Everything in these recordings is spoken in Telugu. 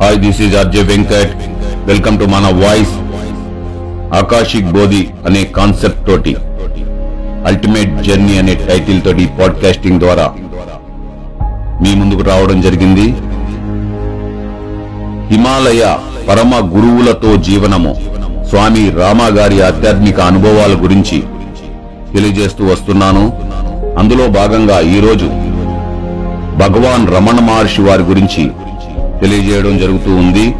Hi this is Arjay Venkat welcome to మన వాయిస్ ఆకాశిక్ బోధి అనే కాన్సెప్ట్ తోటి అల్టిమేట్ జర్నీ అనే టైటిల్ తోటి పాడ్కాస్టింగ్ ద్వారా మీ ముందుకు రావడం జరిగింది హిమాలయ పరమ గురువులతో జీవనము స్వామి రామ గారి ఆధ్యాత్మిక అనుభవాల గురించి తెలియజేస్తూ వస్తున్నాను అందులో భాగంగా ఈరోజు భగవాన్ రమణ మహర్షి వారి గురించి తెలియజేయడం జరుగుతూ ఉంది.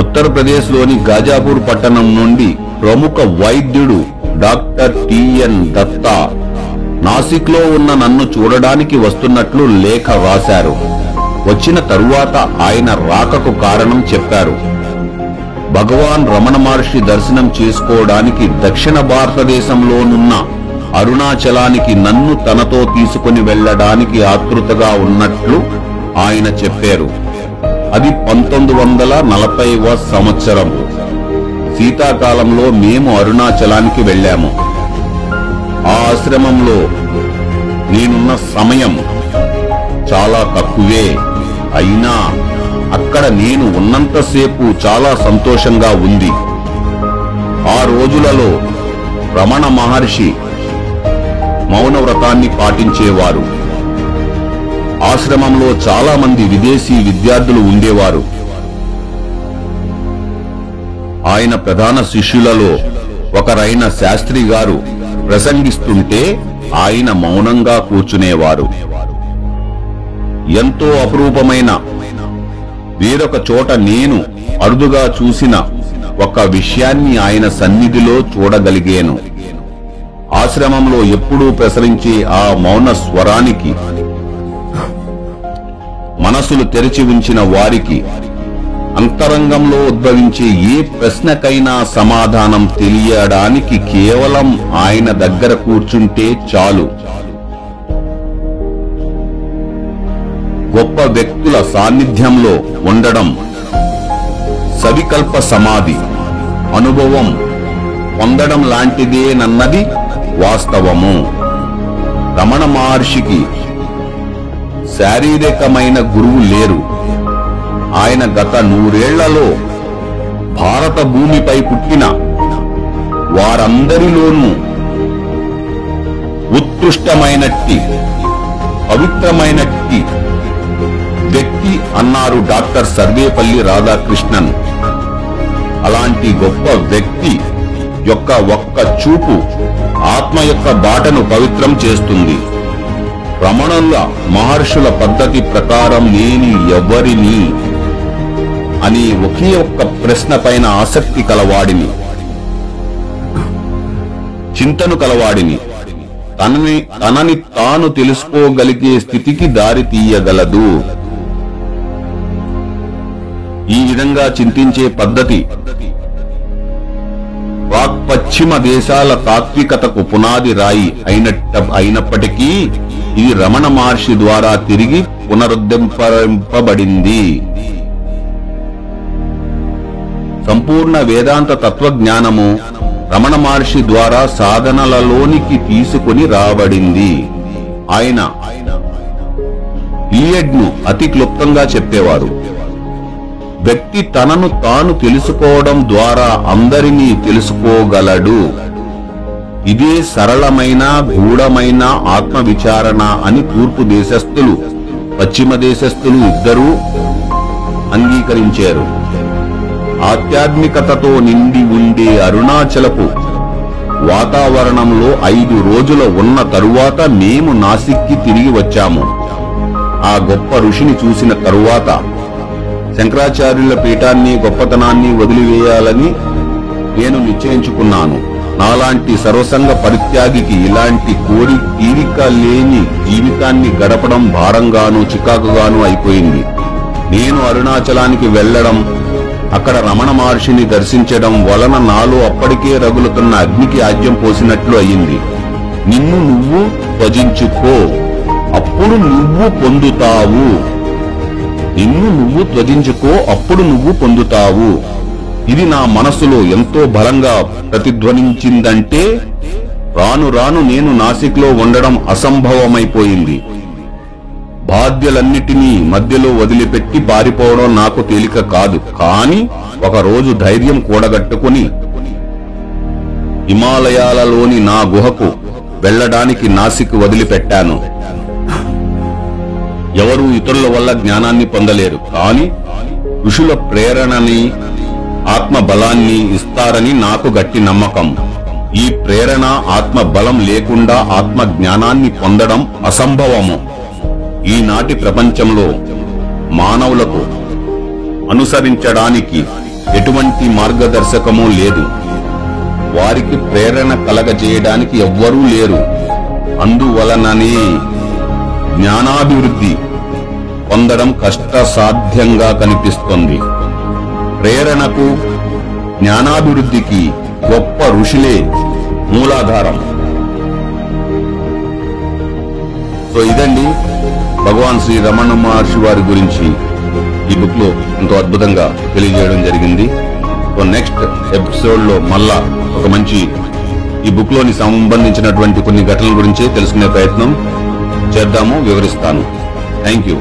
ఉత్తరప్రదేశ్లోని గాజాపూర్ పట్టణం నుండి ప్రముఖ వైద్యుడు డాక్టర్ టిఎన్ దత్తా నాసిక్లో ఉన్న నన్ను చూడడానికి వస్తున్నట్లు లేఖ రాశారు. వచ్చిన తరువాత ఆయన రాకకు కారణం చెప్పారు. భగవాన్ రమణ మహర్షి దర్శనం చేసుకోవడానికి దక్షిణ భారతదేశంలోనున్న అరుణాచలానికి నన్ను తనతో తీసుకుని వెళ్ళడానికి ఆతృతగా ఉన్నట్లు ఆయన చెప్పారు. అది పంతొమ్మిది వందల నలభైవ సంవత్సరం. శీతాకాలంలో మేము అరుణాచలానికి వెళ్ళాము. ఆ ఆశ్రమంలో నేనున్న సమయం చాలా తక్కువే. అయినా అక్కడ నేను ఉన్నంతసేపు చాలా సంతోషంగా ఉంది. ఆ రోజులలో రమణ మహర్షి మౌనవ్రతాన్ని పాటించేవారు. ఆశ్రమంలో చాలా మంది విదేశీ విద్యార్థులు ఉండేవారు. ఆయన ప్రధాన శిష్యులలో ఒకరైన శాస్త్రి గారు ప్రసంగిస్తుంటే ఆయన మౌనంగా కూర్చునేవారు. ఎంతో అపురూపమైన వేరొక చోట నేను అరుదుగా చూసిన ఒక విషయాన్ని ఆయన సన్నిధిలో చూడగలిగాను. ఆశ్రమంలో ఎప్పుడూ ప్రసరించే ఆ మౌన స్వరానికి మనసులు తెరిచి ఉంచిన వారికి అంతరంగంలో ఉద్భవించే ఏ ప్రశ్నకైనా సమాధానం తెలియడానికి కేవలం ఆయన దగ్గర కూర్చుంటే చాలు. గొప్ప వ్యక్తుల సాన్నిధ్యంలో ఉండడం సవికల్ప సమాధి అనుభవం పొందడం లాంటిదేనన్నది వాస్తవము. రమణ మహర్షికి శారీరకమైన గురువు లేరు. ఆయన గత నూరేళ్ళలో భారత భూమిపై పుట్టిన వారందరిలోనూ ఉత్కృష్టమైనట్టి పవిత్రమైనట్టి వ్యక్తి అన్నారు డాక్టర్ సర్వేపల్లి రాధాకృష్ణన్. అలాంటి గొప్ప వ్యక్తి యొక్క ఒక్క చూపు ఆత్మ యొక్క బాటను పవిత్రం చేస్తుంది. రమణుల మహర్షుల పద్ధతి ప్రకారం నేను ఎవరిని అని ఒకే ఒక్క ప్రశ్న పైన ఆసక్తి కలవాడిని. చింతను కలవాడిని. తనని తనని తాను తెలుసుకోగలిగే స్థితికి దారి తీయగలదు. ఈ విధంగా చింతించే పద్ధతి వాక్ పశ్చిమ దేశాల తాత్వికతకు పునాది రాయి అయినట్ట అయినప్పటికీ ఇది రమణ మహర్షి ద్వారా తిరిగి పునరుద్ధరింపబడింది. సంపూర్ణ వేదాంత తత్వజ్ఞానము రమణ మహర్షి ద్వారా సాధనలలోనికి తీసుకుని రాబడింది. ఆయన ఇలియడ్ను అతి క్లుప్తంగా చెప్పేవారు. వ్యక్తి తనను తాను తెలుసుకోవడం ద్వారా అందరినీ తెలుసుకోగలడు. ఇదే సరళమైన గూఢమైన ఆత్మ విచారణ అని తూర్పు దేశస్థులు పశ్చిమ దేశస్థులు ఇద్దరూ అంగీకరించారు. ఆధ్యాత్మికతతో నిండి ఉండే అరుణాచలపు వాతావరణంలో ఐదు రోజుల ఉన్న తరువాత మేము నాసిక్కి తిరిగి వచ్చాము. ఆ గొప్ప ఋషిని చూసిన తరువాత శంకరాచార్యుల పీఠాన్ని గొప్పతనాన్ని వదిలివేయాలని నేను నిశ్చయించుకున్నాను. నాలాంటి సర్వసంగ పరిత్యాగికి ఇలాంటి కోరి తీరిక లేని జీవితాన్ని గడపడం భారంగాను చికాకుగాను అయిపోయింది. నేను అరుణాచలానికి వెళ్ళడం అక్కడ రమణ మహర్షిని దర్శించడం వలన నాలో అప్పటికే రగులుతున్న అగ్నికి ఆజ్యం పోసినట్లు అయింది. నిన్ను నువ్వు భజించుకో అప్పుడు నువ్వు పొందుతావు. నిన్ను నువ్వు త్వజించుకో అప్పుడు నువ్వు పొందుతావు. ఇది నా మనసులో ఎంతో బలంగా ప్రతిధ్వనించిందంటే రాను రాను నేను నాసిక్లో ఉండడం అసంభవమైపోయింది. బాధ్యలన్నిటినీ మధ్యలో వదిలిపెట్టి పారిపోవడం నాకు తేలిక కాదు. కానీ ఒక రోజు ధైర్యం కూడగట్టుకుని హిమాలయాలలోని నా గుహకు వెళ్ళడానికి నాసిక్ వదిలిపెట్టాను. ఎవరు ఇతరుల వల్ల జ్ఞానాన్ని పొందలేరు. కానీ ఋషుల ప్రేరణని ఆత్మ బలాన్ని ఇస్తారని నాకు గట్టి నమ్మకం. ఈ ప్రేరణ ఆత్మ బలం లేకుండా ఆత్మ జ్ఞానాన్ని పొందడం అసంభవము. ఈనాటి ప్రపంచంలో మానవులకు అనుసరించడానికి ఎటువంటి మార్గదర్శకము లేదు. వారికి ప్రేరణ కలగజేయడానికి ఎవ్వరూ లేరు. అందువలననే జ్ఞానాభివృద్ధి. పొందడం కష్టసాధ్యంగా కనిపిస్తోంది. ప్రేరణకు జ్ఞానాభివృద్ధికి గొప్ప ఋషులే మూలాధారం. సో ఇదండి భగవాన్ శ్రీ రమణ మహర్షి వారి గురించి ఈ బుక్లో ఎంతో అద్భుతంగా తెలియజేయడం జరిగింది. సో నెక్స్ట్ ఎపిసోడ్లో మళ్ళా ఒక మంచి ఈ బుక్లోని సంబంధించినటువంటి కొన్ని ఘటనల గురించి తెలుసుకునే ప్రయత్నం. చేద్దాము వివరిస్తాను. Thank you